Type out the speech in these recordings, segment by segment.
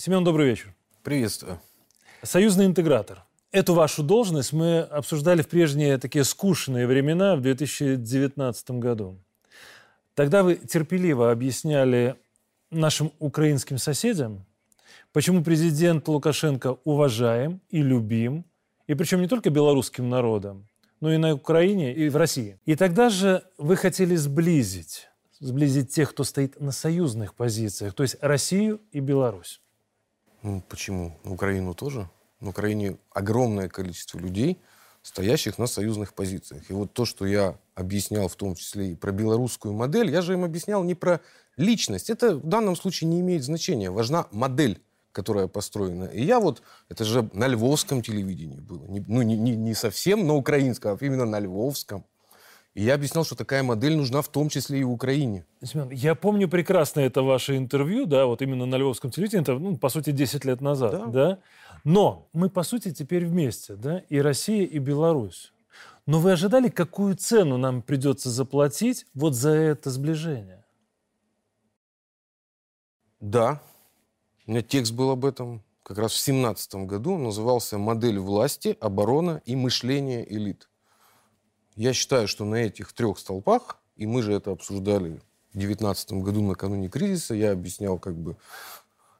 Семен, добрый вечер. Приветствую. Союзный интегратор. Эту вашу должность мы обсуждали в прежние такие скучные времена в 2019 году. Тогда вы терпеливо объясняли нашим украинским соседям, почему президент Лукашенко уважаем и любим, и причем не только белорусским народом, но и на Украине, и в России. И тогда же вы хотели сблизить, сблизить тех, кто стоит на союзных позициях, то есть Россию и Беларусь. Ну, почему? Украину тоже. На Украине огромное количество людей, стоящих на союзных позициях. И вот то, что я объяснял в том числе и про белорусскую модель, я же им объяснял не про личность. Это в данном случае не имеет значения. Важна модель которая построена. И я вот, это же на львовском телевидении было. Не, ну, не, не, не совсем на украинском, а именно на львовском. И я объяснял, что такая модель нужна в том числе и в Украине. Семен, я помню прекрасно это ваше интервью, да, вот именно на Львовском телевидении, это, ну, по сути, 10 лет назад, да. да? Но мы, по сути, теперь вместе, да, и Россия, и Беларусь. Но вы ожидали, какую цену нам придется заплатить вот за это сближение? Да, у меня текст был об этом как раз в 17 году. Он назывался «Модель власти, оборона и мышление элит». Я считаю, что на этих трех столпах, и мы же это обсуждали в 2019 году накануне кризиса, я объяснял как бы,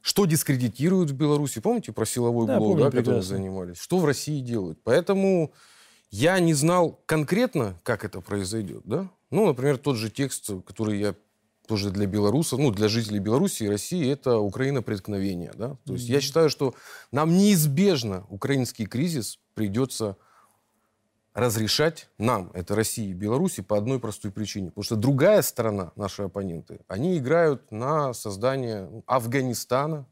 что дискредитируют в Беларуси. Помните про силовой да, блок, да, которым занимались? Что в России делают? Поэтому я не знал конкретно, как это произойдет. Да? Ну, например, тот же текст, который я тоже для белорусов, ну, для жителей Беларуси и России, это Украина преткновения. Да? То есть mm-hmm. я считаю, что нам неизбежно украинский кризис придется разрешать нам, это России и Беларуси, по одной простой причине. Потому что другая сторона, наши оппоненты, они играют на создание Афганистана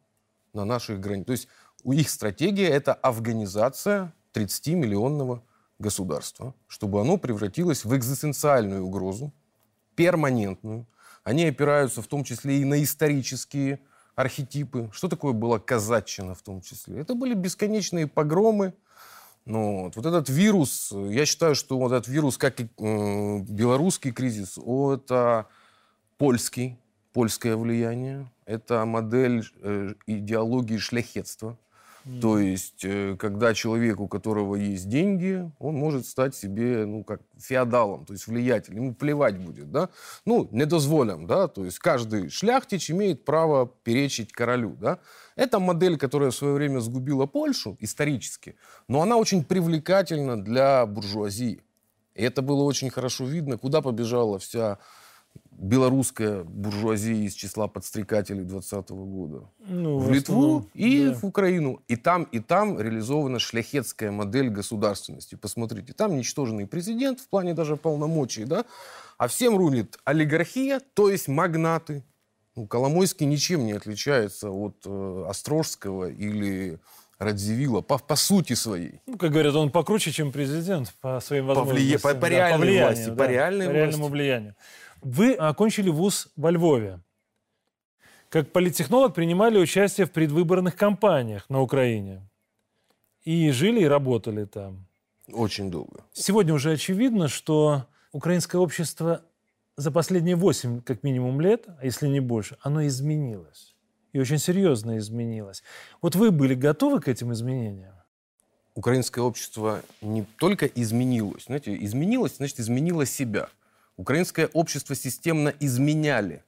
на наших границах. То есть у их стратегия – это афганизация 30-миллионного государства, чтобы оно превратилось в экзистенциальную угрозу, перманентную. Они опираются в том числе и на исторические архетипы. Что такое была казаччина в том числе? Это были бесконечные погромы, ну, вот, вот этот вирус, я считаю, что вот этот вирус, как и э, белорусский кризис, о, это польский, польское влияние, это модель э, идеологии шляхетства. Mm. То есть, э, когда человек, у которого есть деньги, он может стать себе, ну, как феодалом, то есть влиятелем, ему плевать будет, да? Ну, недозволен, да? То есть каждый шляхтич имеет право перечить королю, да? Это модель, которая в свое время сгубила Польшу исторически, но она очень привлекательна для буржуазии. И это было очень хорошо видно, куда побежала вся белорусская буржуазия из числа подстрекателей 20 года. Ну, в, в Литву и да. в Украину. И там, и там реализована шляхетская модель государственности. Посмотрите, там ничтожный президент в плане даже полномочий, да, а всем рулит олигархия, то есть магнаты, ну, Коломойский ничем не отличается от э, Острожского или Радзивилла по, по сути своей. Ну, как говорят, он покруче, чем президент по своим возможностям. По, влия... по, по реальной да, по влиянию, власти, да, по, реальной по реальному власти. влиянию. Вы окончили вуз во Львове. Как политтехнолог принимали участие в предвыборных кампаниях на Украине. И жили, и работали там. Очень долго. Сегодня уже очевидно, что украинское общество за последние 8, как минимум, лет, а если не больше, оно изменилось. И очень серьезно изменилось. Вот вы были готовы к этим изменениям? Украинское общество не только изменилось, знаете, изменилось, значит, изменило себя. Украинское общество системно изменяли.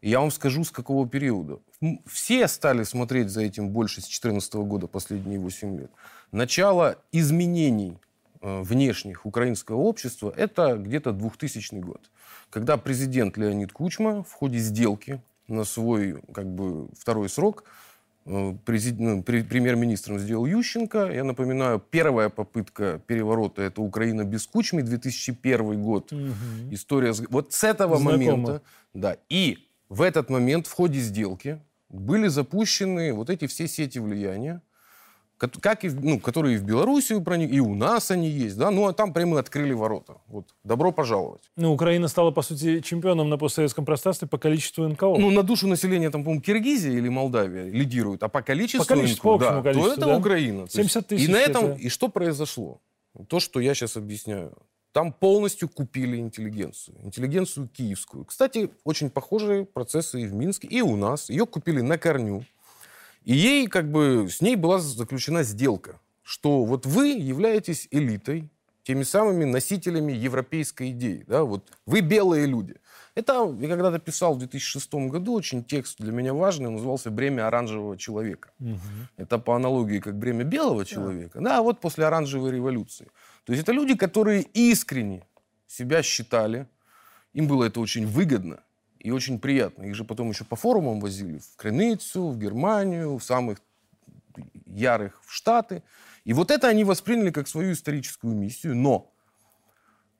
Я вам скажу, с какого периода. Все стали смотреть за этим больше с 2014 года, последние 8 лет. Начало изменений э, внешних украинского общества – это где-то 2000 год когда президент Леонид Кучма в ходе сделки на свой как бы, второй срок премьер-министром сделал Ющенко. Я напоминаю, первая попытка переворота – это Украина без Кучмы, 2001 год. Угу. История... Вот с этого Знакомо. момента... Да, и в этот момент в ходе сделки были запущены вот эти все сети влияния, как и, ну, которые и в Белоруссию проник, и у нас они есть, да, ну, а там прямо открыли ворота. Вот, добро пожаловать. Ну, Украина стала, по сути, чемпионом на постсоветском пространстве по количеству НКО. Ну, на душу населения там, по-моему, Киргизия или Молдавия лидируют, а по количеству, по количеству НКО, да, количеству, то это да? Украина. 70 тысяч. И на этом, это... и что произошло? То, что я сейчас объясняю. Там полностью купили интеллигенцию. Интеллигенцию киевскую. Кстати, очень похожие процессы и в Минске, и у нас. Ее купили на корню. И ей как бы, с ней была заключена сделка, что вот вы являетесь элитой, теми самыми носителями европейской идеи. Да? Вот вы белые люди. Это я когда-то писал в 2006 году, очень текст для меня важный, он назывался «Бремя оранжевого человека». Угу. Это по аналогии как бремя белого человека. Да. да, вот после оранжевой революции. То есть это люди, которые искренне себя считали, им было это очень выгодно и очень приятно. Их же потом еще по форумам возили в Крыницу, в Германию, в самых ярых в Штаты. И вот это они восприняли как свою историческую миссию, но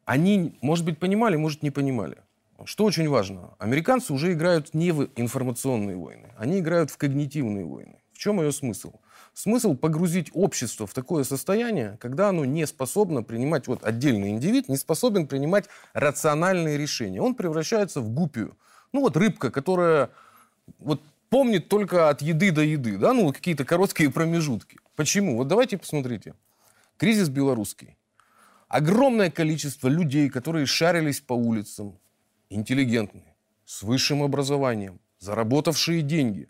они, может быть, понимали, может, не понимали. Что очень важно, американцы уже играют не в информационные войны, они играют в когнитивные войны. В чем ее смысл? Смысл погрузить общество в такое состояние, когда оно не способно принимать, вот отдельный индивид не способен принимать рациональные решения. Он превращается в гупию. Ну вот рыбка, которая вот помнит только от еды до еды, да, ну какие-то короткие промежутки. Почему? Вот давайте посмотрите. Кризис белорусский. Огромное количество людей, которые шарились по улицам, интеллигентные, с высшим образованием, заработавшие деньги,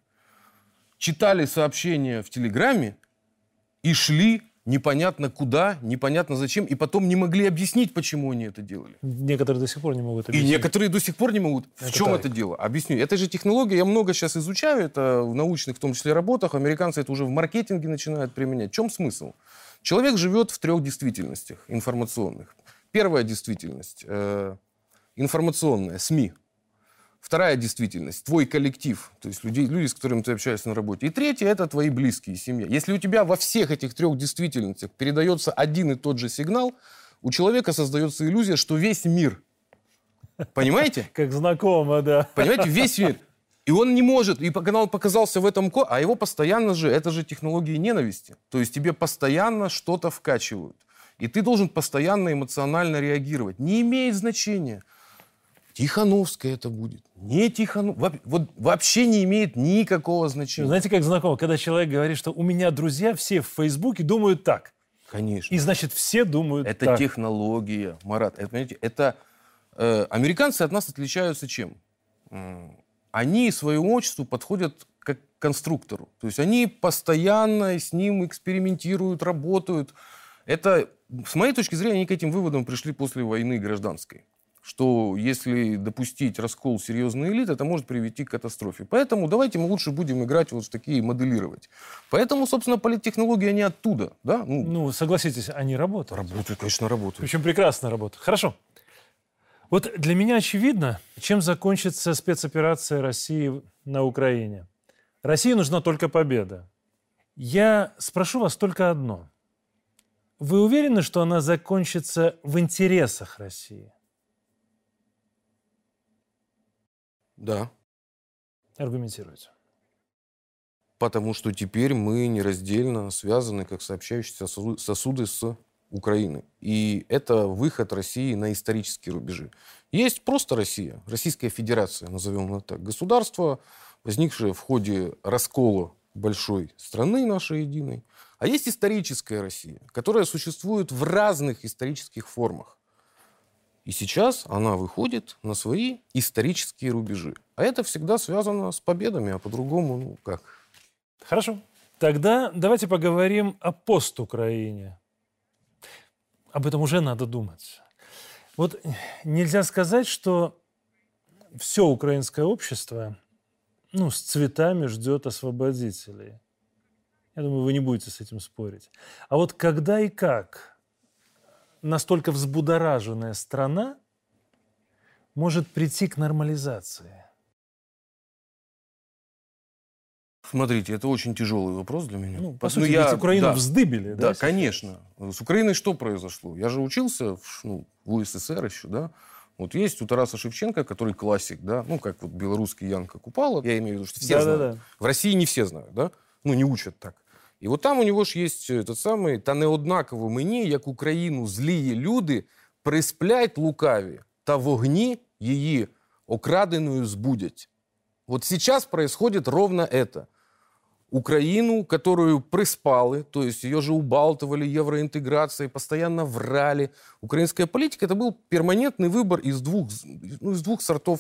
читали сообщения в Телеграме и шли непонятно куда, непонятно зачем, и потом не могли объяснить, почему они это делали. Некоторые до сих пор не могут объяснить. И некоторые до сих пор не могут. Это в чем так. это дело? Объясню. Это же технология, я много сейчас изучаю, это в научных, в том числе, работах. Американцы это уже в маркетинге начинают применять. В чем смысл? Человек живет в трех действительностях информационных. Первая действительность э, информационная, СМИ. Вторая действительность, твой коллектив, то есть люди, люди, с которыми ты общаешься на работе. И третья – это твои близкие, семья. Если у тебя во всех этих трех действительностях передается один и тот же сигнал, у человека создается иллюзия, что весь мир. Понимаете? Как знакомо, да. Понимаете, весь мир. И он не может, и канал показался в этом, а его постоянно же, это же технологии ненависти. То есть тебе постоянно что-то вкачивают. И ты должен постоянно эмоционально реагировать. Не имеет значения – Тихановская это будет. Не Тихановская. Вот вообще не имеет никакого значения. Знаете, как знакомо, когда человек говорит, что у меня друзья все в Фейсбуке думают так. Конечно. И значит, все думают это так. Это технология, Марат. Это, понимаете, это... Э, американцы от нас отличаются чем? Они своему обществу подходят как к конструктору. То есть они постоянно с ним экспериментируют, работают. Это, с моей точки зрения, они к этим выводам пришли после войны гражданской что если допустить раскол серьезной элиты, это может привести к катастрофе. Поэтому давайте мы лучше будем играть вот в такие, моделировать. Поэтому, собственно, политтехнологии, они оттуда. Да? Ну, ну, согласитесь, они работают. Работают, конечно, работают. Причем прекрасно работают. Хорошо. Вот для меня очевидно, чем закончится спецоперация России на Украине. России нужна только победа. Я спрошу вас только одно. Вы уверены, что она закончится в интересах России? Да. Аргументируйте. Потому что теперь мы нераздельно связаны, как сообщающиеся сосуды с Украиной. И это выход России на исторические рубежи. Есть просто Россия, Российская Федерация, назовем это так. Государство, возникшее в ходе раскола большой страны нашей единой. А есть историческая Россия, которая существует в разных исторических формах. И сейчас она выходит на свои исторические рубежи. А это всегда связано с победами, а по-другому, ну как? Хорошо. Тогда давайте поговорим о пост-Украине. Об этом уже надо думать. Вот нельзя сказать, что все украинское общество ну, с цветами ждет освободителей. Я думаю, вы не будете с этим спорить. А вот когда и как настолько взбудораженная страна может прийти к нормализации? Смотрите, это очень тяжелый вопрос для меня. Ну, по сути, я, Украину да, вздыбили, да? Да, конечно. С Украиной что произошло? Я же учился в, ну, в УССР еще, да? Вот есть у Тараса Шевченко, который классик, да, ну, как вот белорусский Янка Купала, я имею в виду, что все да, знают. Да, да. В России не все знают, да? Ну, не учат так. І от там у нього ж є тот самий, та не однаково мені, як Україну, злії люди присплять лукаві, та вогні її окраденою збудять. Вот сейчас происходит ровно это. Украину, которую приспали, то есть ее же убалтывали евроинтеграцией, постоянно врали. Украинская политика – это был перманентный выбор из двух, ну, из двух сортов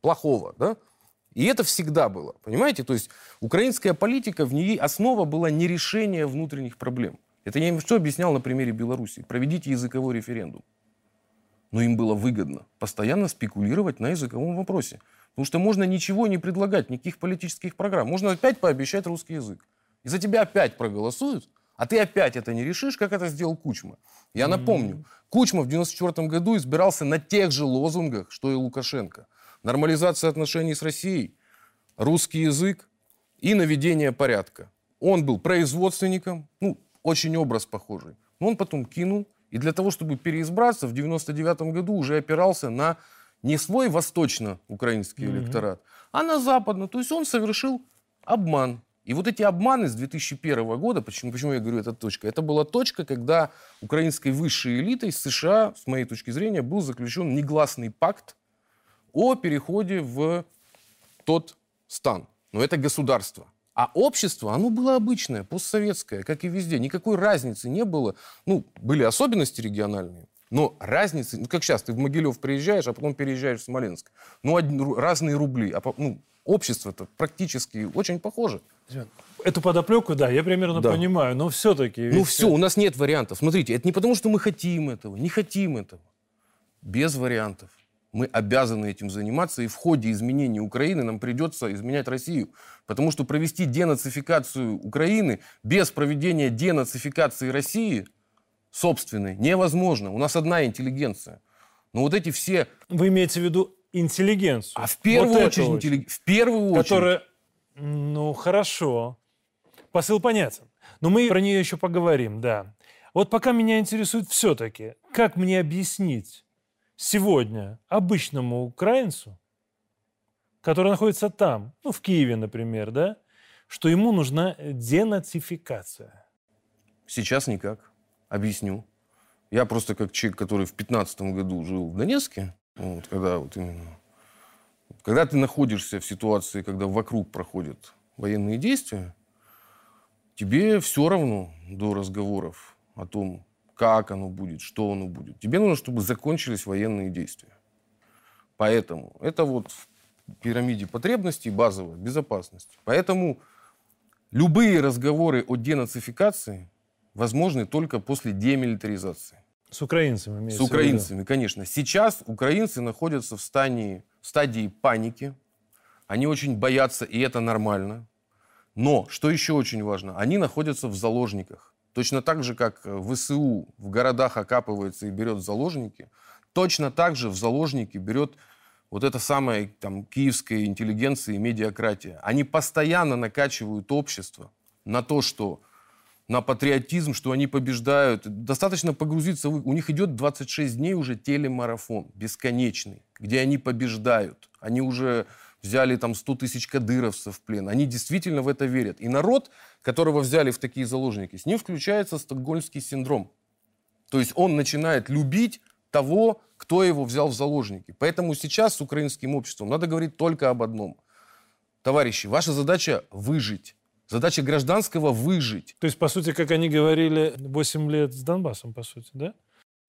плохого. Да? И это всегда было, понимаете? То есть украинская политика, в ней основа была не решение внутренних проблем. Это я им что объяснял на примере Беларуси. Проведите языковой референдум. Но им было выгодно постоянно спекулировать на языковом вопросе. Потому что можно ничего не предлагать, никаких политических программ. Можно опять пообещать русский язык. И за тебя опять проголосуют, а ты опять это не решишь, как это сделал Кучма. Я напомню, Кучма в 1994 году избирался на тех же лозунгах, что и Лукашенко. Нормализация отношений с Россией, русский язык и наведение порядка. Он был производственником, ну, очень образ похожий. Но он потом кинул, и для того, чтобы переизбраться, в 1999 году уже опирался на не свой восточно-украинский mm-hmm. электорат, а на западно. То есть он совершил обман. И вот эти обманы с 2001 года, почему, почему я говорю, это точка, это была точка, когда украинской высшей элитой США, с моей точки зрения, был заключен негласный пакт о переходе в тот стан. Но это государство. А общество, оно было обычное, постсоветское, как и везде. Никакой разницы не было. Ну, были особенности региональные, но разницы, ну, как сейчас, ты в Могилев приезжаешь, а потом переезжаешь в Смоленск. Ну, один, разные рубли. А, ну, общество-то практически очень похоже. Эту подоплеку, да, я примерно да. понимаю, но все-таки... Ну все, у нас нет вариантов. Смотрите, это не потому, что мы хотим этого, не хотим этого. Без вариантов. Мы обязаны этим заниматься, и в ходе изменения Украины нам придется изменять Россию. Потому что провести денацификацию Украины без проведения денацификации России собственной невозможно. У нас одна интеллигенция. Но вот эти все... Вы имеете в виду интеллигенцию? А в первую вот очередь, интеллиг... в первую очередь... Которая... Ну, хорошо. Посыл понятен. Но мы про нее еще поговорим, да. Вот пока меня интересует все-таки, как мне объяснить сегодня обычному украинцу, который находится там, ну, в Киеве, например, да, что ему нужна денацификация? Сейчас никак. Объясню. Я просто как человек, который в 15 году жил в Донецке, вот, когда вот именно... Когда ты находишься в ситуации, когда вокруг проходят военные действия, тебе все равно до разговоров о том, как оно будет, что оно будет. Тебе нужно, чтобы закончились военные действия. Поэтому это вот в пирамиде потребностей базовая безопасность. Поэтому любые разговоры о денацификации возможны только после демилитаризации. С украинцами, С украинцами, конечно. Сейчас украинцы находятся в стадии, в стадии паники. Они очень боятся, и это нормально. Но, что еще очень важно, они находятся в заложниках. Точно так же, как ВСУ в городах окапывается и берет заложники, точно так же в заложники берет вот эта самая там, киевская интеллигенция и медиакратия. Они постоянно накачивают общество на то, что на патриотизм, что они побеждают. Достаточно погрузиться. У них идет 26 дней уже телемарафон бесконечный, где они побеждают. Они уже взяли там 100 тысяч кадыровцев в плен. Они действительно в это верят. И народ, которого взяли в такие заложники, с ним включается стокгольмский синдром. То есть он начинает любить того, кто его взял в заложники. Поэтому сейчас с украинским обществом надо говорить только об одном. Товарищи, ваша задача выжить. Задача гражданского выжить. То есть, по сути, как они говорили, 8 лет с Донбассом, по сути, да?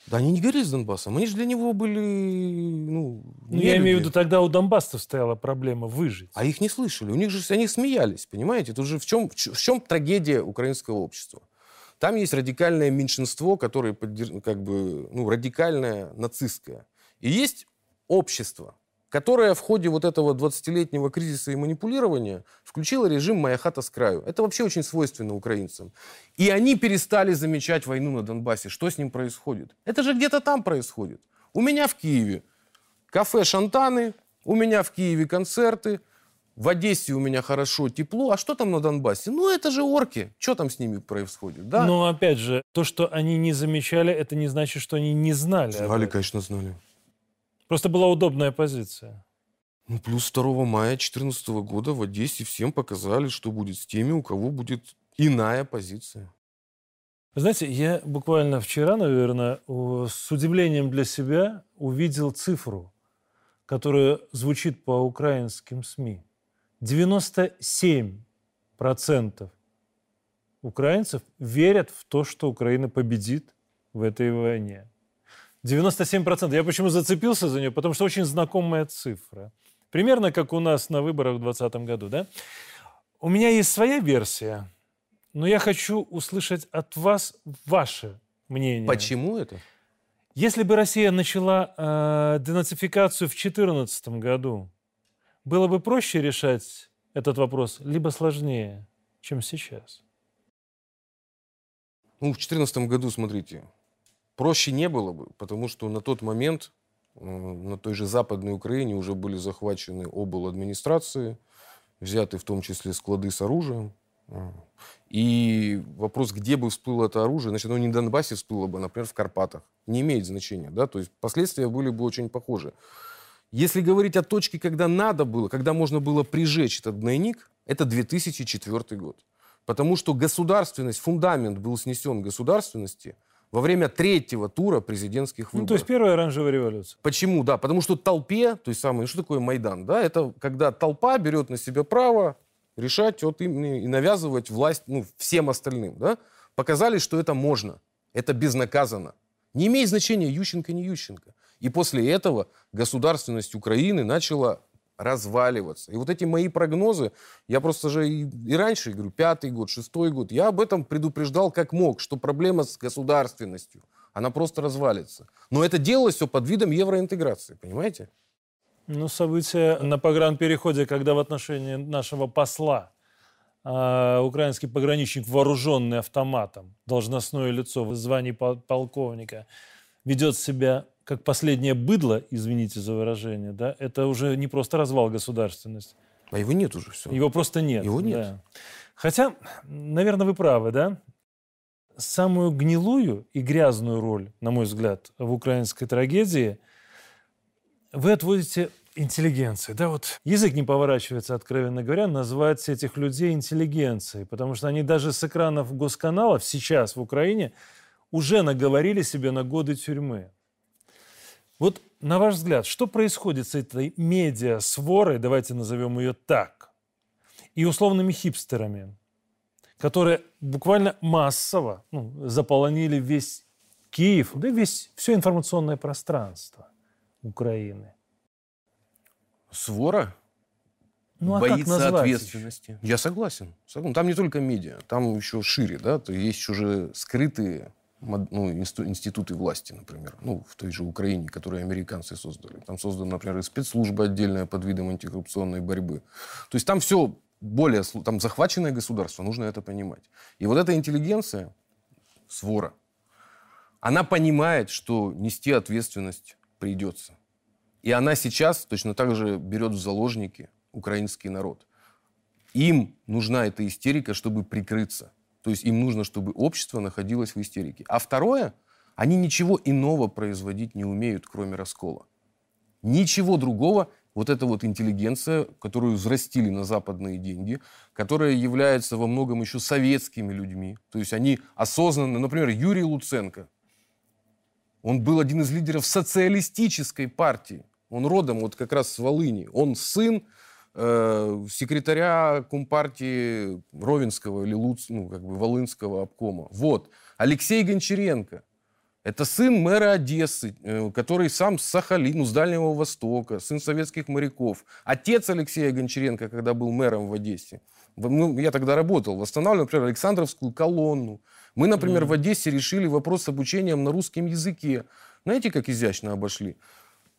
Да они не говорили с Донбассом. Они же для него были, ну, ну Я имею в виду, тогда у донбассцев стояла проблема выжить. А их не слышали. У них же они смеялись, понимаете? Тут же в чем, в чем трагедия украинского общества? Там есть радикальное меньшинство, которое как бы, ну, радикальное нацистское. И есть общество, которая в ходе вот этого 20-летнего кризиса и манипулирования включила режим «Моя хата с краю». Это вообще очень свойственно украинцам. И они перестали замечать войну на Донбассе. Что с ним происходит? Это же где-то там происходит. У меня в Киеве кафе «Шантаны», у меня в Киеве концерты, в Одессе у меня хорошо, тепло. А что там на Донбассе? Ну, это же орки. Что там с ними происходит? Да? Но, опять же, то, что они не замечали, это не значит, что они не знали. Знали, конечно, знали. Просто была удобная позиция. Ну, плюс 2 мая 2014 года в Одессе всем показали, что будет с теми, у кого будет иная позиция. Знаете, я буквально вчера, наверное, с удивлением для себя увидел цифру, которая звучит по украинским СМИ. 97% украинцев верят в то, что Украина победит в этой войне. 97%. Я почему зацепился за нее? Потому что очень знакомая цифра. Примерно как у нас на выборах в 2020 году, да? У меня есть своя версия, но я хочу услышать от вас ваше мнение. Почему это? Если бы Россия начала э, денацификацию в 2014 году, было бы проще решать этот вопрос, либо сложнее, чем сейчас? Ну, в 2014 году, смотрите, проще не было бы, потому что на тот момент э, на той же Западной Украине уже были захвачены обл. администрации, взяты в том числе склады с оружием. А. И вопрос, где бы всплыло это оружие, значит, оно не на Донбассе всплыло бы, а, например, в Карпатах. Не имеет значения, да, то есть последствия были бы очень похожи. Если говорить о точке, когда надо было, когда можно было прижечь этот двойник, это 2004 год. Потому что государственность, фундамент был снесен государственности во время третьего тура президентских выборов. Ну, то есть первая оранжевая революция. Почему? Да, потому что толпе, то есть самое, что такое Майдан, да, это когда толпа берет на себя право решать вот именно и навязывать власть ну, всем остальным, да, показали, что это можно, это безнаказанно. Не имеет значения Ющенко, не Ющенко. И после этого государственность Украины начала разваливаться. И вот эти мои прогнозы, я просто же и, и раньше говорю, пятый год, шестой год, я об этом предупреждал как мог, что проблема с государственностью, она просто развалится. Но это делалось все под видом евроинтеграции, понимаете? Ну, события на погранпереходе, когда в отношении нашего посла э, украинский пограничник, вооруженный автоматом, должностное лицо в звании полковника, ведет себя как последнее быдло, извините за выражение, да, это уже не просто развал государственности. А его нет уже все. Его просто нет. Его нет. Да. Хотя, наверное, вы правы, да? Самую гнилую и грязную роль, на мой взгляд, в украинской трагедии – вы отводите интеллигенции. Да, вот язык не поворачивается, откровенно говоря, назвать этих людей интеллигенцией, потому что они даже с экранов госканалов сейчас в Украине уже наговорили себе на годы тюрьмы. Вот на ваш взгляд, что происходит с этой медиа-сворой, давайте назовем ее так, и условными хипстерами, которые буквально массово ну, заполонили весь Киев, да весь все информационное пространство – Украины? Свора? Ну, а боится ответственности. Я согласен. Там не только медиа, там еще шире, да, то есть уже скрытые ну, институты власти, например, ну, в той же Украине, которые американцы создали. Там создана, например, и спецслужба отдельная под видом антикоррупционной борьбы. То есть там все более, там захваченное государство, нужно это понимать. И вот эта интеллигенция, свора, она понимает, что нести ответственность придется. И она сейчас точно так же берет в заложники украинский народ. Им нужна эта истерика, чтобы прикрыться. То есть им нужно, чтобы общество находилось в истерике. А второе, они ничего иного производить не умеют, кроме раскола. Ничего другого вот эта вот интеллигенция, которую взрастили на западные деньги, которая является во многом еще советскими людьми. То есть они осознанно, например, Юрий Луценко, он был один из лидеров социалистической партии. Он родом вот как раз с Волыни. Он сын э, секретаря Компартии Ровенского или Луц, ну, как бы Волынского обкома. Вот. Алексей Гончаренко. Это сын мэра Одессы, э, который сам с Сахалина, ну, с Дальнего Востока, сын советских моряков. Отец Алексея Гончаренко, когда был мэром в Одессе. Ну, я тогда работал, восстанавливал, например, Александровскую колонну. Мы, например, mm. в Одессе решили вопрос с обучением на русском языке. Знаете, как изящно обошли?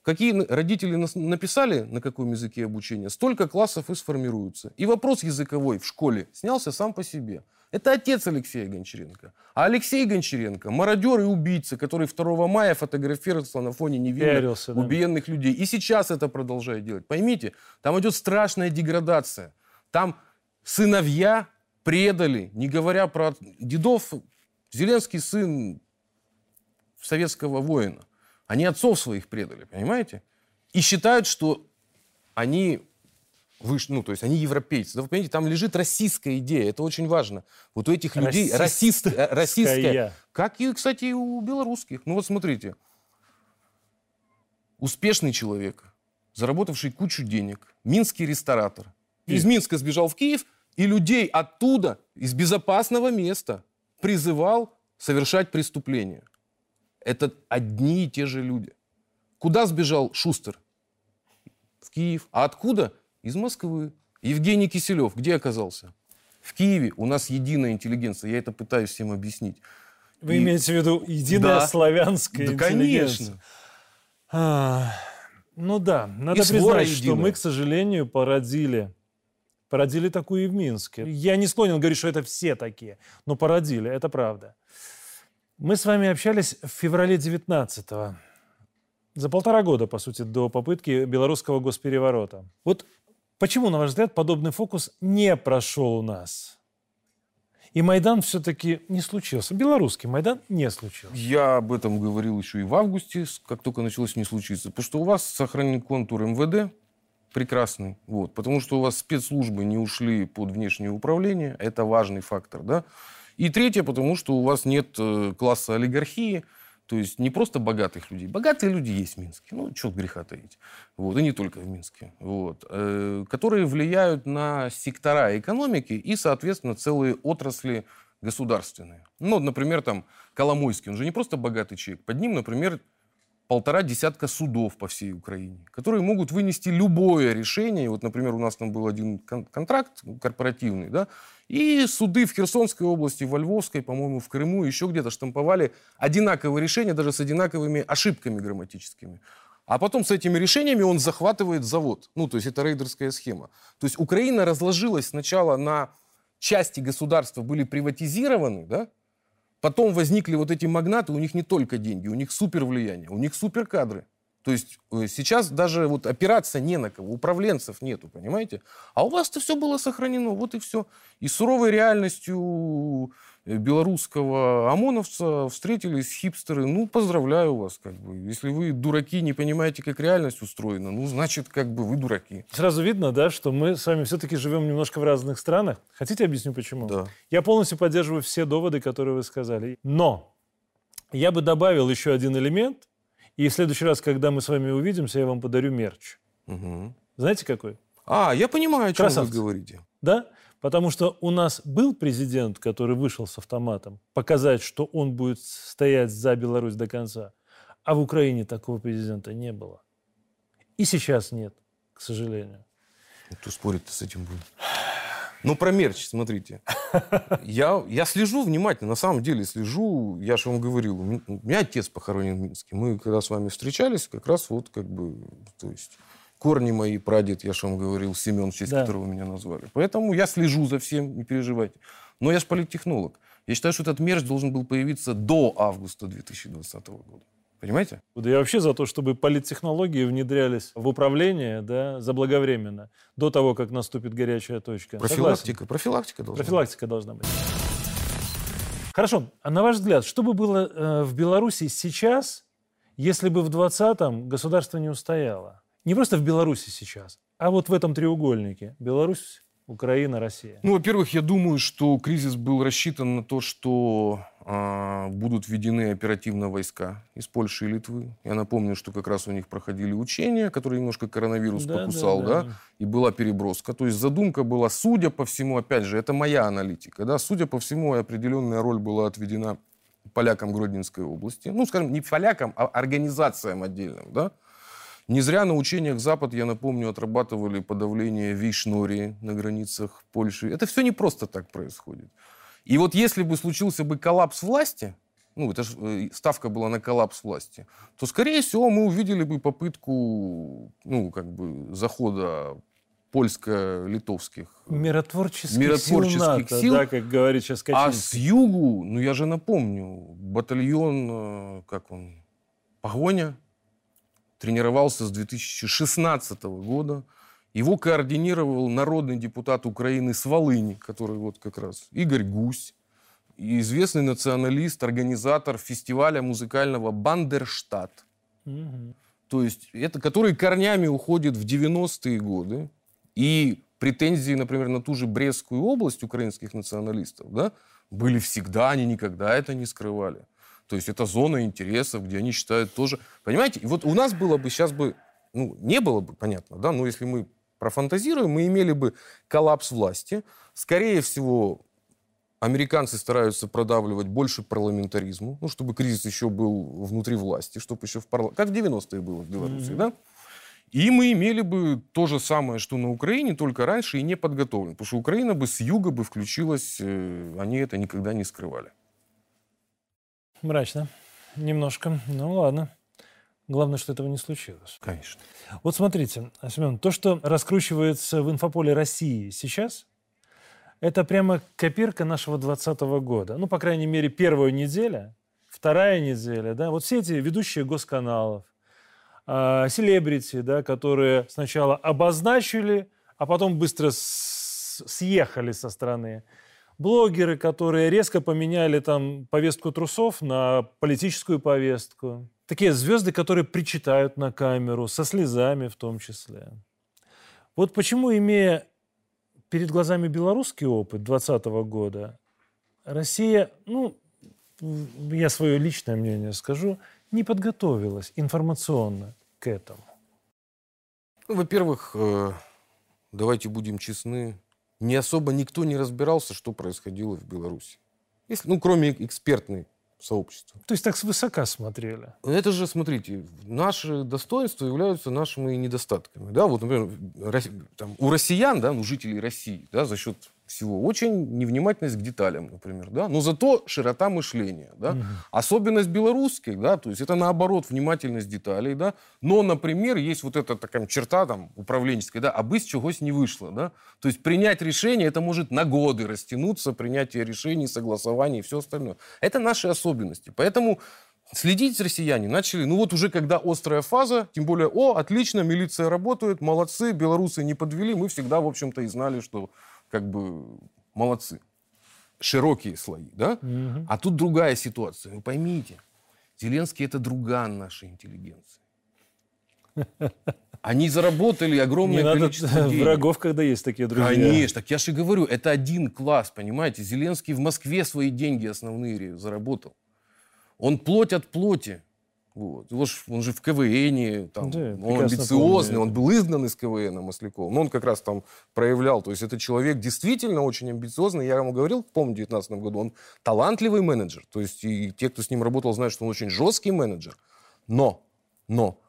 Какие родители написали, на каком языке обучение, столько классов и сформируются. И вопрос языковой в школе снялся сам по себе. Это отец Алексея Гончаренко. А Алексей Гончаренко – мародер и убийца, который 2 мая фотографировался на фоне невинно Пярился, да. убиенных людей. И сейчас это продолжает делать. Поймите, там идет страшная деградация. Там сыновья предали, не говоря про дедов, Зеленский сын советского воина. Они отцов своих предали, понимаете? И считают, что они выше, ну, то есть они европейцы. Да вы понимаете, там лежит российская идея, это очень важно. Вот у этих людей расист, э, российская, как и, кстати, у белорусских. Ну вот смотрите, успешный человек, заработавший кучу денег, минский ресторатор, из Минска сбежал в Киев – и людей оттуда, из безопасного места, призывал совершать преступления. Это одни и те же люди. Куда сбежал Шустер? в Киев. А откуда? Из Москвы. Евгений Киселев где оказался? В Киеве у нас единая интеллигенция. Я это пытаюсь всем объяснить. Вы И... имеете в виду единая да. славянская да, интеллигенция? конечно. А, ну да, надо и признать, что мы, к сожалению, породили Породили такую и в Минске. Я не склонен говорить, что это все такие, но породили, это правда. Мы с вами общались в феврале 19-го, за полтора года, по сути, до попытки белорусского госпереворота. Вот почему, на ваш взгляд, подобный фокус не прошел у нас? И Майдан все-таки не случился. Белорусский Майдан не случился. Я об этом говорил еще и в августе, как только началось не случиться. Потому что у вас сохранен контур МВД, прекрасный. Вот, потому что у вас спецслужбы не ушли под внешнее управление. Это важный фактор. Да? И третье, потому что у вас нет э, класса олигархии, то есть не просто богатых людей. Богатые люди есть в Минске. Ну, что греха таить. Вот, и не только в Минске. Вот, э, которые влияют на сектора экономики и, соответственно, целые отрасли государственные. Ну, например, там Коломойский, он же не просто богатый человек. Под ним, например, полтора десятка судов по всей Украине, которые могут вынести любое решение. Вот, например, у нас там был один контракт корпоративный, да, и суды в Херсонской области, во Львовской, по-моему, в Крыму, еще где-то штамповали одинаковые решения, даже с одинаковыми ошибками грамматическими. А потом с этими решениями он захватывает завод. Ну, то есть это рейдерская схема. То есть Украина разложилась сначала на части государства были приватизированы, да, Потом возникли вот эти магнаты, у них не только деньги, у них супер влияние, у них супер кадры. То есть э, сейчас даже вот опираться не на кого, управленцев нету, понимаете? А у вас-то все было сохранено, вот и все. И суровой реальностью белорусского ОМОНовца встретились хипстеры. Ну, поздравляю вас, как бы. Если вы дураки, не понимаете, как реальность устроена, ну, значит, как бы вы дураки. Сразу видно, да, что мы с вами все-таки живем немножко в разных странах. Хотите, объясню, почему? Да. Я полностью поддерживаю все доводы, которые вы сказали. Но я бы добавил еще один элемент, и в следующий раз, когда мы с вами увидимся, я вам подарю мерч. Угу. Знаете, какой? А, я понимаю, о чем Красавцы. вы говорите. Да? Потому что у нас был президент, который вышел с автоматом, показать, что он будет стоять за Беларусь до конца. А в Украине такого президента не было. И сейчас нет, к сожалению. Кто спорит с этим будет? Ну, про мерч, смотрите. Я, я слежу внимательно, на самом деле слежу. Я же вам говорил, у меня отец похоронен в Минске. Мы когда с вами встречались, как раз вот как бы, то есть корни мои, прадед, я же вам говорил, Семен, в честь да. которого меня назвали. Поэтому я слежу за всем, не переживайте. Но я же политтехнолог. Я считаю, что этот мерч должен был появиться до августа 2020 года. Понимаете? Да я вообще за то, чтобы политтехнологии внедрялись в управление да, заблаговременно, до того, как наступит горячая точка. Профилактика, Согласен? профилактика должна Профилактика быть. должна быть. Хорошо. А на ваш взгляд, что бы было э, в Беларуси сейчас, если бы в 20-м государство не устояло? Не просто в Беларуси сейчас, а вот в этом треугольнике. Беларусь, Украина, Россия. Ну, во-первых, я думаю, что кризис был рассчитан на то, что э, будут введены оперативно войска из Польши и Литвы. Я напомню, что как раз у них проходили учения, которые немножко коронавирус да, покусал, да, да, да, и была переброска. То есть задумка была, судя по всему, опять же, это моя аналитика, да, судя по всему, определенная роль была отведена полякам Гродненской области. Ну, скажем, не полякам, а организациям отдельным, да, не зря на учениях Запад, я напомню, отрабатывали подавление Вишнори на границах Польши. Это все не просто так происходит. И вот если бы случился бы коллапс власти, ну, это ж, э, ставка была на коллапс власти, то, скорее всего, мы увидели бы попытку, ну, как бы, захода польско-литовских миротворческих, миротворческих сил, НАТО, сил, да, как говорит сейчас Качинский. А с югу, ну я же напомню, батальон, э, как он, Погоня, тренировался с 2016 года. Его координировал народный депутат Украины с Волыни, который вот как раз Игорь Гусь, известный националист, организатор фестиваля музыкального «Бандерштадт». Угу. То есть это который корнями уходит в 90-е годы. И претензии, например, на ту же Брестскую область украинских националистов, да, были всегда, они никогда это не скрывали. То есть это зона интересов, где они считают тоже... Понимаете? И вот у нас было бы сейчас бы... Ну, не было бы, понятно, да, но если мы профантазируем, мы имели бы коллапс власти. Скорее всего, американцы стараются продавливать больше парламентаризму, ну, чтобы кризис еще был внутри власти, чтобы еще в парламенте... Как в 90-е было в Беларуси, mm-hmm. да? И мы имели бы то же самое, что на Украине, только раньше и не подготовлен. Потому что Украина бы с юга бы включилась, э, они это никогда не скрывали. Мрачно. Немножко. Ну ладно. Главное, что этого не случилось. Конечно. Вот смотрите, Семен, то, что раскручивается в инфополе России сейчас, это прямо копирка нашего 2020 года. Ну, по крайней мере, первая неделя, вторая неделя, да, вот все эти ведущие госканалов, а, селебрити, да, которые сначала обозначили, а потом быстро съехали со стороны. Блогеры, которые резко поменяли там повестку трусов на политическую повестку. Такие звезды, которые причитают на камеру, со слезами в том числе. Вот почему, имея перед глазами белорусский опыт 2020 года, Россия, ну, я свое личное мнение скажу, не подготовилась информационно к этому? Ну, во-первых, э, давайте будем честны, не особо никто не разбирался, что происходило в Беларуси. Если, ну, кроме экспертной сообщества. То есть так свысока смотрели? Это же, смотрите, наши достоинства являются нашими недостатками. Да? Вот, например, там, у россиян, да, у жителей России, да, за счет всего. Очень невнимательность к деталям, например, да, но зато широта мышления, да. Угу. Особенность белорусских, да, то есть это наоборот внимательность деталей, да, но, например, есть вот эта такая черта там управленческая, да, а бы чегось не вышло, да, то есть принять решение, это может на годы растянуться, принятие решений, согласование и все остальное. Это наши особенности, поэтому Следить россияне начали, ну вот уже когда острая фаза, тем более, о, отлично, милиция работает, молодцы, белорусы не подвели, мы всегда, в общем-то, и знали, что как бы молодцы. Широкие слои, да? Угу. А тут другая ситуация. Вы поймите, Зеленский это друган нашей интеллигенции. Они заработали огромное Не количество надо денег. врагов, когда есть такие друзья. Конечно, так я же говорю, это один класс, понимаете? Зеленский в Москве свои деньги основные заработал. Он плоть от плоти. Вот. Его ж, он же в КВН, там, да, он амбициозный, помню. он был изгнан из КВН Масляков. Но он как раз там проявлял. То есть это человек действительно очень амбициозный. Я ему говорил, помню, в 2019 году, он талантливый менеджер. То есть и те, кто с ним работал, знают, что он очень жесткий менеджер. Но, но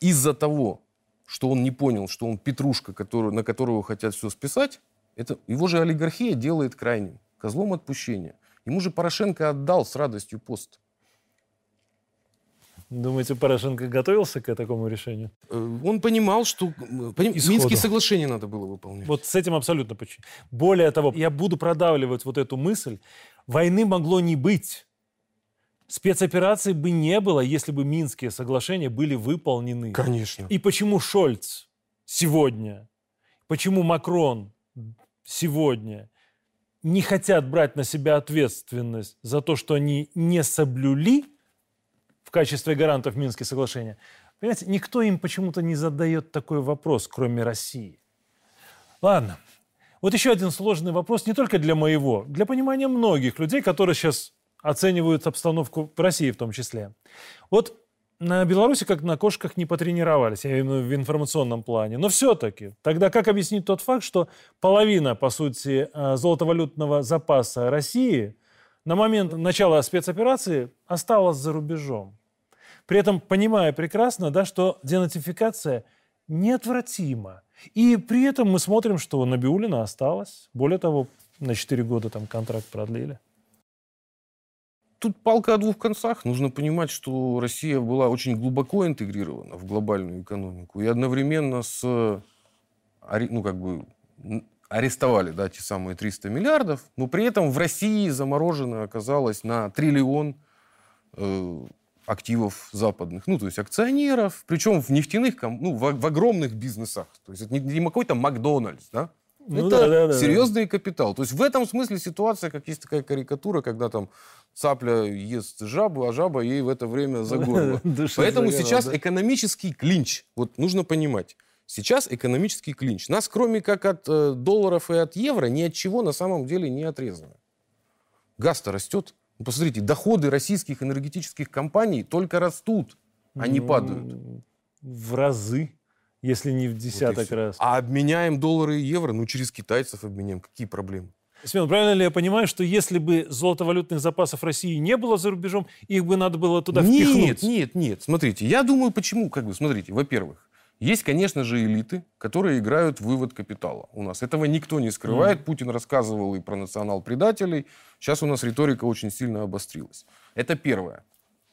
из-за того, что он не понял, что он петрушка, который, на которого хотят все списать, это, его же олигархия делает крайним, козлом отпущения. Ему же Порошенко отдал с радостью пост. Думаете, Порошенко готовился к такому решению? Э, он понимал, что поним, Минские соглашения надо было выполнять. Вот с этим абсолютно почти. Более того, я буду продавливать вот эту мысль. Войны могло не быть. Спецоперации бы не было, если бы Минские соглашения были выполнены. Конечно. И почему Шольц сегодня, почему Макрон сегодня не хотят брать на себя ответственность за то, что они не соблюли в качестве гарантов Минских соглашения. Понимаете, никто им почему-то не задает такой вопрос, кроме России. Ладно. Вот еще один сложный вопрос не только для моего, для понимания многих людей, которые сейчас оценивают обстановку в России в том числе. Вот на Беларуси как на кошках не потренировались, я имею в виду в информационном плане. Но все-таки, тогда как объяснить тот факт, что половина, по сути, э, золотовалютного запаса России на момент начала спецоперации осталась за рубежом? При этом понимая прекрасно, да, что денатификация неотвратима. И при этом мы смотрим, что Набиулина осталась. Более того, на 4 года там контракт продлили. Тут палка о двух концах. Нужно понимать, что Россия была очень глубоко интегрирована в глобальную экономику. И одновременно с... Ну, как бы арестовали да, те самые 300 миллиардов, но при этом в России заморожено оказалось на триллион э, активов западных, ну, то есть акционеров, причем в нефтяных, ну, в, в огромных бизнесах. То есть это не, не какой-то Макдональдс, да? Ну, это да, да, серьезный да. капитал. То есть в этом смысле ситуация, как есть такая карикатура, когда там цапля ест жабу, а жаба ей в это время за горло. Поэтому сейчас экономический клинч. Вот нужно понимать. Сейчас экономический клинч. Нас, кроме как от э, долларов и от евро, ни от чего на самом деле не отрезано. Газ-то растет. Ну, посмотрите, доходы российских энергетических компаний только растут, а не ну, падают. В разы, если не в десяток вот раз. А обменяем доллары и евро, ну через китайцев обменяем. Какие проблемы? Семен, правильно ли я понимаю, что если бы золотовалютных запасов России не было за рубежом, их бы надо было туда нет, впихнуть? Нет, нет, нет. Смотрите, я думаю, почему, как бы, смотрите, во-первых, Есть, конечно же, элиты, которые играют в вывод капитала у нас. Этого никто не скрывает. Mm. Путин рассказывал и про национал-предателей. Сейчас у нас риторика очень сильно обострилась. Это первое.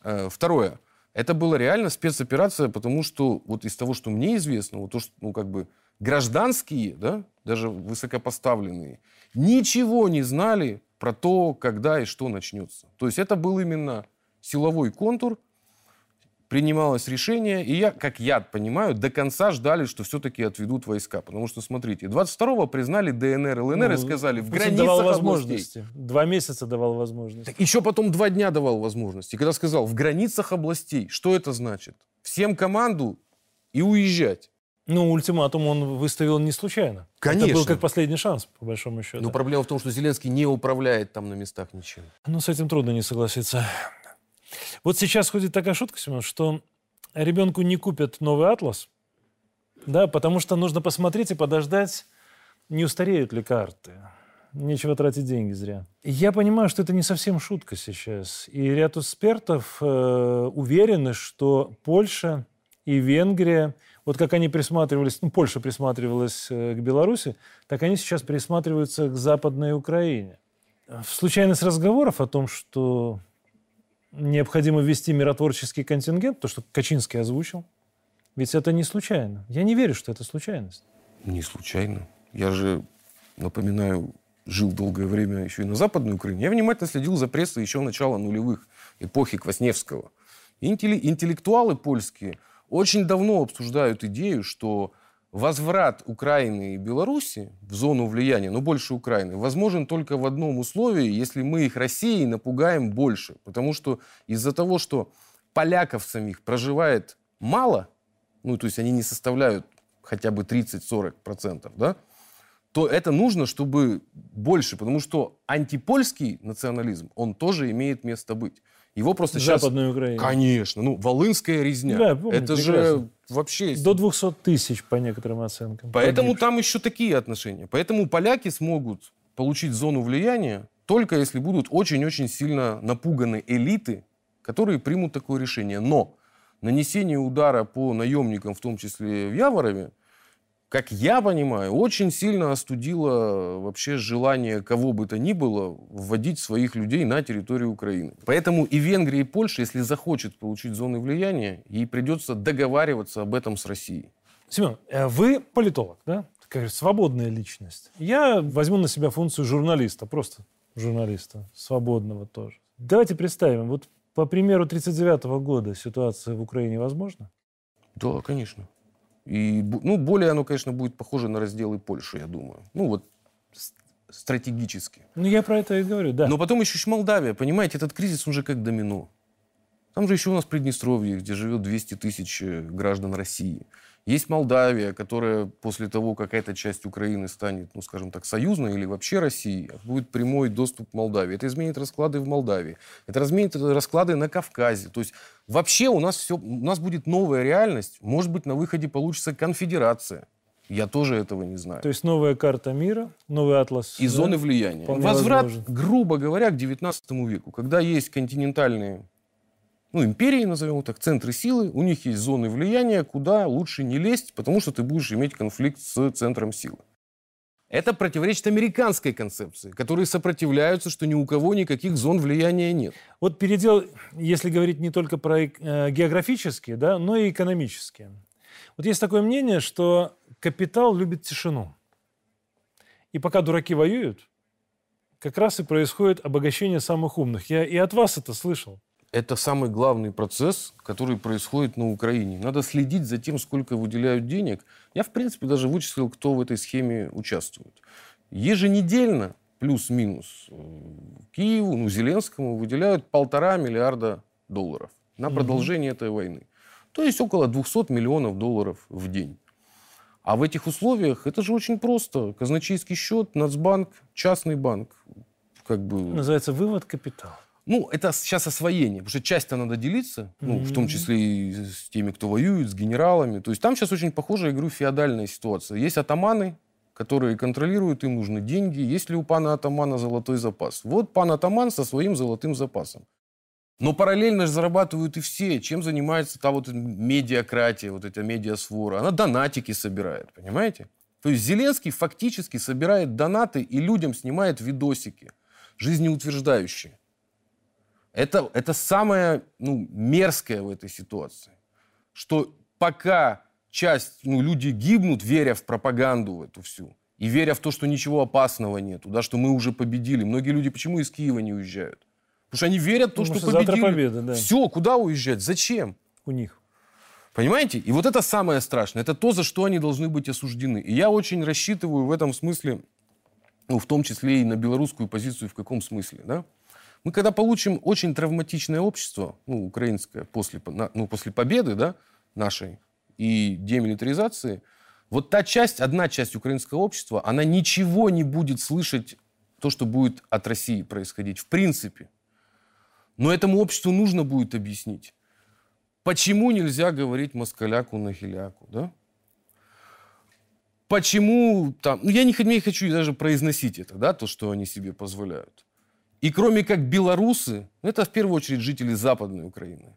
Э, второе. Это была реально спецоперация, потому что вот из того, что мне известно, вот то, что, ну, как бы гражданские, да, даже высокопоставленные, ничего не знали про то, когда и что начнется. То есть это был именно силовой контур, принималось решение, и я, как я понимаю, до конца ждали, что все-таки отведут войска. Потому что, смотрите, 22-го признали ДНР, ЛНР ну, и сказали, в границах давал возможности. Областей. Два месяца давал возможности. Так еще потом два дня давал возможности. Когда сказал, в границах областей, что это значит? Всем команду и уезжать. Ну, ультиматум он выставил не случайно. Конечно. Это был как последний шанс, по большому счету. Но проблема в том, что Зеленский не управляет там на местах ничем. Ну, с этим трудно не согласиться. Вот сейчас ходит такая шутка, Семен, что ребенку не купят новый атлас, да, потому что нужно посмотреть и подождать, не устареют ли карты. Нечего тратить деньги зря. Я понимаю, что это не совсем шутка сейчас. И ряд экспертов э, уверены, что Польша и Венгрия, вот как они присматривались, ну, Польша присматривалась э, к Беларуси, так они сейчас присматриваются к Западной Украине. В случайность разговоров о том, что необходимо ввести миротворческий контингент, то, что Качинский озвучил. Ведь это не случайно. Я не верю, что это случайность. Не случайно. Я же, напоминаю, жил долгое время еще и на Западной Украине. Я внимательно следил за прессой еще начала нулевых, эпохи Квасневского. Интеллектуалы польские очень давно обсуждают идею, что возврат Украины и Беларуси в зону влияния, но больше Украины, возможен только в одном условии, если мы их Россией напугаем больше. Потому что из-за того, что поляков самих проживает мало, ну, то есть они не составляют хотя бы 30-40%, да, то это нужно, чтобы больше, потому что антипольский национализм, он тоже имеет место быть. Его просто сейчас... Западной Украине. Конечно. Ну, Волынская резня. Да, помню, это прекрасно. же вообще... До 200 тысяч, по некоторым оценкам. Поэтому погибших. там еще такие отношения. Поэтому поляки смогут получить зону влияния только если будут очень-очень сильно напуганы элиты, которые примут такое решение. Но нанесение удара по наемникам, в том числе в Яворове, как я понимаю, очень сильно остудило вообще желание кого бы то ни было вводить своих людей на территорию Украины. Поэтому и Венгрия, и Польша, если захочет получить зоны влияния, ей придется договариваться об этом с Россией. Семен, э, вы политолог, да? Такая свободная личность. Я возьму на себя функцию журналиста, просто журналиста, свободного тоже. Давайте представим, вот по примеру 1939 года ситуация в Украине возможна? Да, конечно. И, ну, более оно, конечно, будет похоже на разделы Польши, я думаю. Ну, вот стратегически. Ну, я про это и говорю, да. Но потом еще Молдавия, понимаете, этот кризис, он же как домино. Там же еще у нас Приднестровье, где живет 200 тысяч э, граждан России. Есть Молдавия, которая после того, как эта часть Украины станет, ну, скажем так, союзной или вообще Россией, будет прямой доступ к Молдавии. Это изменит расклады в Молдавии. Это изменит расклады на Кавказе. То есть вообще у нас, все, у нас будет новая реальность. Может быть, на выходе получится конфедерация. Я тоже этого не знаю. То есть новая карта мира, новый атлас. И да? зоны влияния. Возврат, возможен. грубо говоря, к 19 веку, когда есть континентальные ну, империи, назовем так, центры силы, у них есть зоны влияния, куда лучше не лезть, потому что ты будешь иметь конфликт с центром силы. Это противоречит американской концепции, которые сопротивляются, что ни у кого никаких зон влияния нет. Вот передел, если говорить не только про э, географические, да, но и экономические. Вот есть такое мнение, что капитал любит тишину. И пока дураки воюют, как раз и происходит обогащение самых умных. Я и от вас это слышал это самый главный процесс, который происходит на Украине. Надо следить за тем, сколько выделяют денег. Я, в принципе, даже вычислил, кто в этой схеме участвует. Еженедельно, плюс-минус, э, Киеву, ну, Зеленскому выделяют полтора миллиарда долларов на продолжение mm-hmm. этой войны. То есть около 200 миллионов долларов в день. А в этих условиях это же очень просто. Казначейский счет, Нацбанк, частный банк. Как бы... Называется вывод капитала. Ну, это сейчас освоение, потому что часть-то надо делиться, ну, mm-hmm. в том числе и с теми, кто воюет, с генералами. То есть там сейчас очень похожая, я говорю, феодальная ситуация. Есть атаманы, которые контролируют, им нужны деньги. Есть ли у пана атамана золотой запас? Вот пан атаман со своим золотым запасом. Но параллельно же зарабатывают и все. Чем занимается та вот медиакратия, вот эта медиасвора? Она донатики собирает, понимаете? То есть Зеленский фактически собирает донаты и людям снимает видосики, жизнеутверждающие. Это, это самое ну, мерзкое в этой ситуации. Что пока часть, ну, люди гибнут, веря в пропаганду эту всю, и веря в то, что ничего опасного нету, да, что мы уже победили. Многие люди почему из Киева не уезжают? Потому что они верят в то, Потому что, что победили. победа, да. Все, куда уезжать? Зачем? У них. Понимаете? И вот это самое страшное. Это то, за что они должны быть осуждены. И я очень рассчитываю в этом смысле, ну, в том числе и на белорусскую позицию, в каком смысле, да? Мы когда получим очень травматичное общество, ну, украинское, после, ну, после победы, да, нашей и демилитаризации, вот та часть, одна часть украинского общества, она ничего не будет слышать то, что будет от России происходить, в принципе. Но этому обществу нужно будет объяснить, почему нельзя говорить москаляку на хиляку, да? Почему там... Ну, я не, не хочу даже произносить это, да, то, что они себе позволяют. И кроме как белорусы, это в первую очередь жители Западной Украины,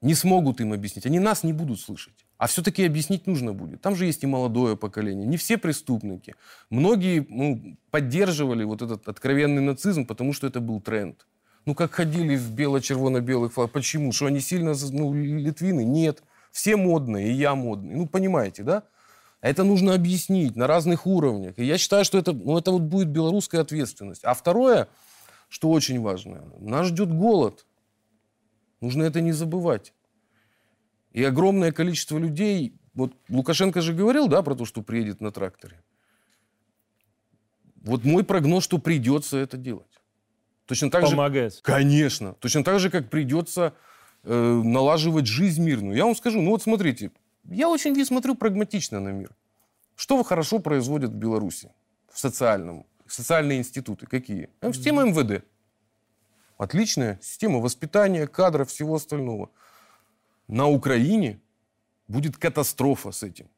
не смогут им объяснить. Они нас не будут слышать. А все-таки объяснить нужно будет. Там же есть и молодое поколение. Не все преступники. Многие ну, поддерживали вот этот откровенный нацизм, потому что это был тренд. Ну, как ходили в бело-червоно-белых флагах. Почему? Что они сильно, ну, литвины? Нет. Все модные, и я модный. Ну, понимаете, да? Это нужно объяснить на разных уровнях. И я считаю, что это, ну, это вот будет белорусская ответственность. А второе, что очень важно, нас ждет голод. Нужно это не забывать. И огромное количество людей... Вот Лукашенко же говорил, да, про то, что приедет на тракторе. Вот мой прогноз, что придется это делать. Точно так Помогает. же... Конечно. Точно так же, как придется э, налаживать жизнь мирную. Я вам скажу, ну вот смотрите, я очень смотрю прагматично на мир. Что хорошо производят в Беларуси в социальном? Социальные институты какие? Система МВД. Отличная система воспитания, кадров, всего остального. На Украине будет катастрофа с этим.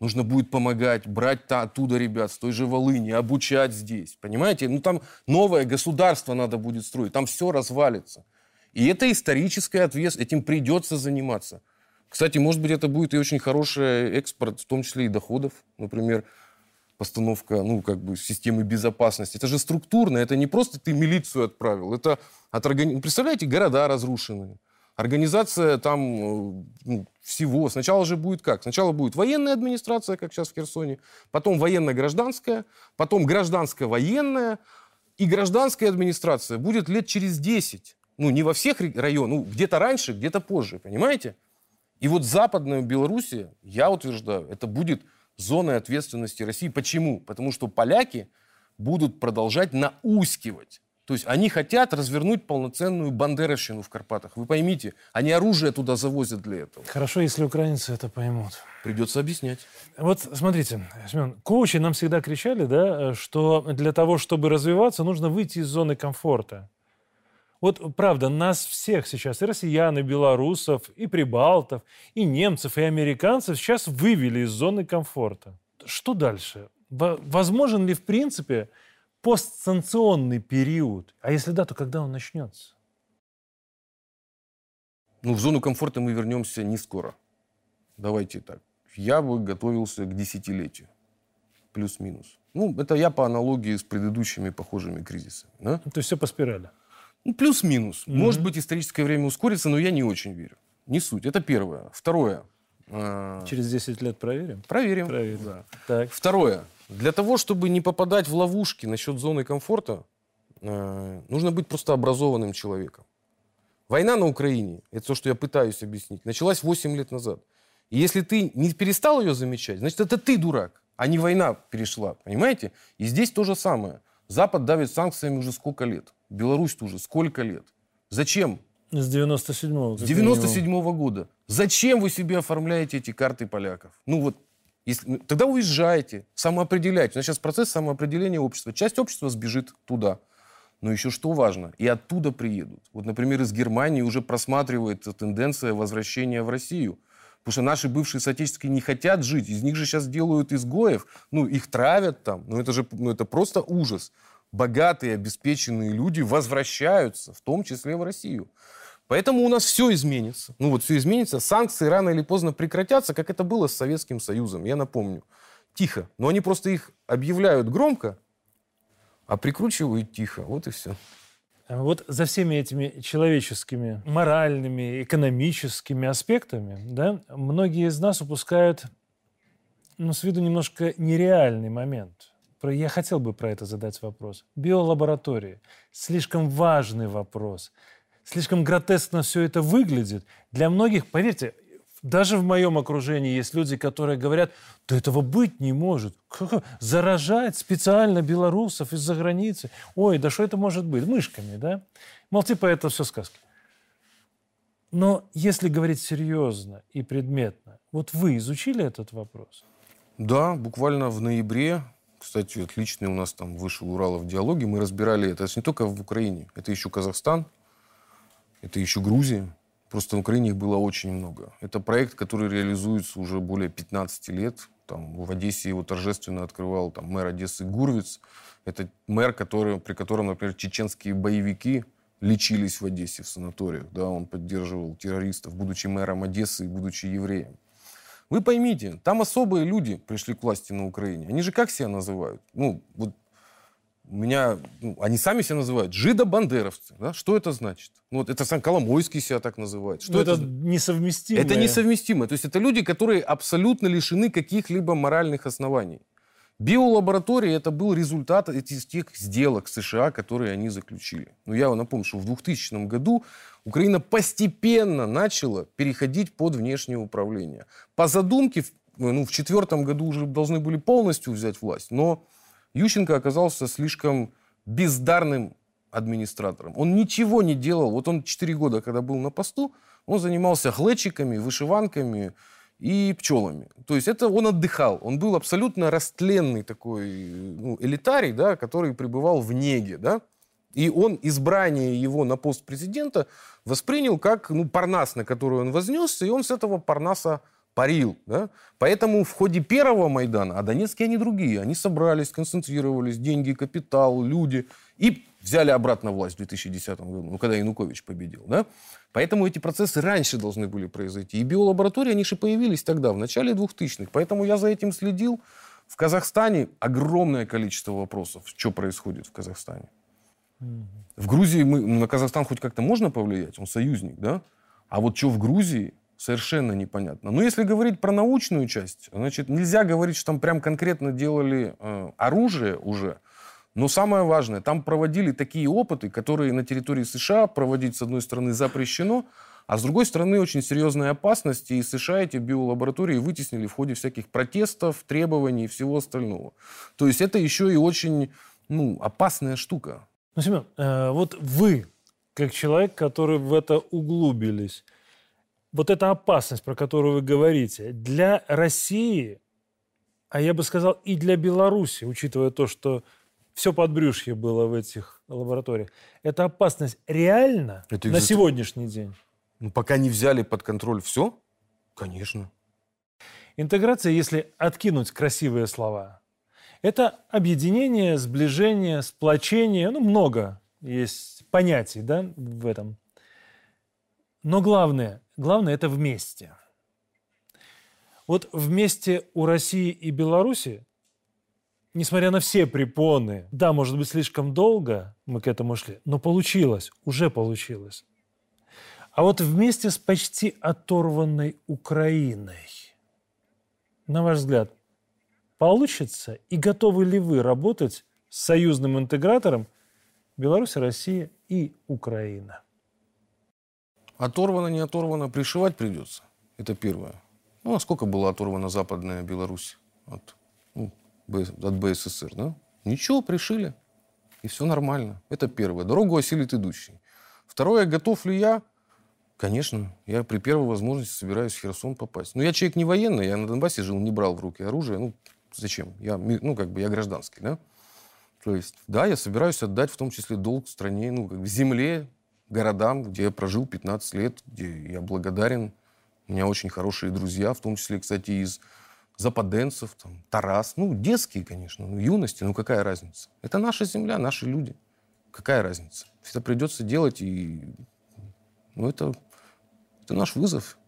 Нужно будет помогать, брать та, оттуда ребят, с той же Волыни, обучать здесь. Понимаете? Ну там новое государство надо будет строить. Там все развалится. И это историческая ответственность. Этим придется заниматься. Кстати, может быть, это будет и очень хороший экспорт, в том числе и доходов. Например, постановка, ну, как бы, системы безопасности. Это же структурно, это не просто ты милицию отправил. Это от органи... Представляете, города разрушенные. Организация там э, ну, всего. Сначала же будет как? Сначала будет военная администрация, как сейчас в Херсоне, потом военно-гражданская, потом гражданско-военная, и гражданская администрация будет лет через 10. Ну, не во всех районах, ну, где-то раньше, где-то позже, понимаете? И вот Западная Белоруссия, я утверждаю, это будет зоной ответственности России. Почему? Потому что поляки будут продолжать наускивать то есть они хотят развернуть полноценную бандеровщину в Карпатах. Вы поймите, они оружие туда завозят для этого. Хорошо, если украинцы это поймут. Придется объяснять. Вот смотрите, Семен, коучи нам всегда кричали, да, что для того, чтобы развиваться, нужно выйти из зоны комфорта. Вот правда, нас всех сейчас, и россиян, и белорусов, и прибалтов, и немцев, и американцев сейчас вывели из зоны комфорта. Что дальше? Возможен ли в принципе постсанкционный период? А если да, то когда он начнется? Ну, в зону комфорта мы вернемся не скоро. Давайте так. Я бы готовился к десятилетию. Плюс-минус. Ну, это я по аналогии с предыдущими похожими кризисами. Да? То есть все по спирали? Ну, плюс-минус. Mm-hmm. Может быть, историческое время ускорится, но я не очень верю. Не суть. Это первое. Второе. А, Через 10 лет проверим? Проверим. Проверим. Да. Так. Второе. Для того, чтобы не попадать в ловушки насчет зоны комфорта, э, нужно быть просто образованным человеком. Война на Украине, это то, что я пытаюсь объяснить, началась 8 лет назад. И если ты не перестал ее замечать, значит, это ты дурак, а не война перешла, понимаете? И здесь то же самое. Запад давит санкциями уже сколько лет? Беларусь тоже сколько лет? Зачем? С 97-го. С 97-го года. Зачем вы себе оформляете эти карты поляков? Ну вот если, ну, тогда уезжайте, самоопределяйте. У нас сейчас процесс самоопределения общества. Часть общества сбежит туда. Но еще что важно, и оттуда приедут. Вот, например, из Германии уже просматривается тенденция возвращения в Россию. Потому что наши бывшие соотечественники не хотят жить. Из них же сейчас делают изгоев. Ну, их травят там. Ну, это же ну, это просто ужас. Богатые, обеспеченные люди возвращаются, в том числе в Россию. Поэтому у нас все изменится. Ну вот все изменится. Санкции рано или поздно прекратятся, как это было с Советским Союзом, я напомню. Тихо. Но они просто их объявляют громко, а прикручивают тихо. Вот и все. Вот за всеми этими человеческими, моральными, экономическими аспектами, да, многие из нас упускают, ну, с виду немножко нереальный момент. Я хотел бы про это задать вопрос. Биолаборатории. Слишком важный вопрос. Слишком гротескно все это выглядит. Для многих, поверьте, даже в моем окружении есть люди, которые говорят, да этого быть не может. Заражать специально белорусов из-за границы. Ой, да что это может быть? Мышками, да? Мол, типа это все сказки. Но если говорить серьезно и предметно, вот вы изучили этот вопрос? Да, буквально в ноябре, кстати, отличный у нас там вышел Уралов диалоги, мы разбирали это. Это не только в Украине, это еще Казахстан, это еще Грузия. Просто на Украине их было очень много. Это проект, который реализуется уже более 15 лет. Там, в Одессе его торжественно открывал там, мэр Одессы Гурвиц. Это мэр, который, при котором, например, чеченские боевики лечились в Одессе в санаториях. Да, он поддерживал террористов, будучи мэром Одессы и будучи евреем. Вы поймите, там особые люди пришли к власти на Украине. Они же как себя называют? Ну, вот меня, ну, они сами себя называют жидо-бандеровцы. Да? Что это значит? Ну, вот это сам Коломойский себя так называет. Что Но это, это несовместимо. Это несовместимо. То есть это люди, которые абсолютно лишены каких-либо моральных оснований. Биолаборатории это был результат этих тех сделок США, которые они заключили. Но я напомню, что в 2000 году Украина постепенно начала переходить под внешнее управление. По задумке, ну, в четвертом году уже должны были полностью взять власть, но Ющенко оказался слишком бездарным администратором. Он ничего не делал. Вот он 4 года, когда был на посту, он занимался глечиками, вышиванками и пчелами. То есть это он отдыхал. Он был абсолютно растленный такой ну, элитарий, да, который пребывал в неге. Да? И он избрание его на пост президента воспринял как ну, парнас, на который он вознесся, и он с этого парнаса парил. Да? Поэтому в ходе первого Майдана, а донецкие они другие, они собрались, концентрировались, деньги, капитал, люди, и взяли обратно власть в 2010 году, ну, когда Янукович победил. Да? Поэтому эти процессы раньше должны были произойти. И биолаборатории, они же появились тогда, в начале 2000-х. Поэтому я за этим следил. В Казахстане огромное количество вопросов, что происходит в Казахстане. В Грузии мы, на Казахстан хоть как-то можно повлиять, он союзник, да? А вот что в Грузии, совершенно непонятно. Но если говорить про научную часть, значит, нельзя говорить, что там прям конкретно делали э, оружие уже. Но самое важное, там проводили такие опыты, которые на территории США проводить, с одной стороны, запрещено, а с другой стороны, очень серьезная опасность, и США эти биолаборатории вытеснили в ходе всяких протестов, требований и всего остального. То есть это еще и очень ну, опасная штука. Ну, Семен, э, вот вы, как человек, который в это углубились, вот эта опасность, про которую вы говорите, для России, а я бы сказал и для Беларуси, учитывая то, что все подбрюшье было в этих лабораториях, эта опасность реальна это на сегодняшний день? Ну, пока не взяли под контроль все, конечно. Интеграция, если откинуть красивые слова, это объединение, сближение, сплочение, ну, много есть понятий да, в этом. Но главное, главное это вместе. Вот вместе у России и Беларуси, несмотря на все препоны, да, может быть, слишком долго мы к этому шли, но получилось, уже получилось. А вот вместе с почти оторванной Украиной, на ваш взгляд, получится? И готовы ли вы работать с союзным интегратором Беларусь, Россия и Украина? Оторвано, не оторвано, пришивать придется. Это первое. Ну, а сколько было оторвана Западная Беларусь от, ну, от БССР, да? Ничего, пришили. И все нормально. Это первое. Дорогу осилит идущий. Второе, готов ли я? Конечно. Я при первой возможности собираюсь в Херсон попасть. Но я человек не военный, я на Донбассе жил, не брал в руки оружие. Ну, зачем? Я, ну, как бы, я гражданский, да? То есть, да, я собираюсь отдать в том числе долг стране, ну, как бы земле, городам, где я прожил 15 лет, где я благодарен. У меня очень хорошие друзья, в том числе, кстати, из западенцев, там, Тарас. Ну, детские, конечно, ну, юности, ну какая разница? Это наша земля, наши люди. Какая разница? Это придется делать, и Ну, это, это наш вызов.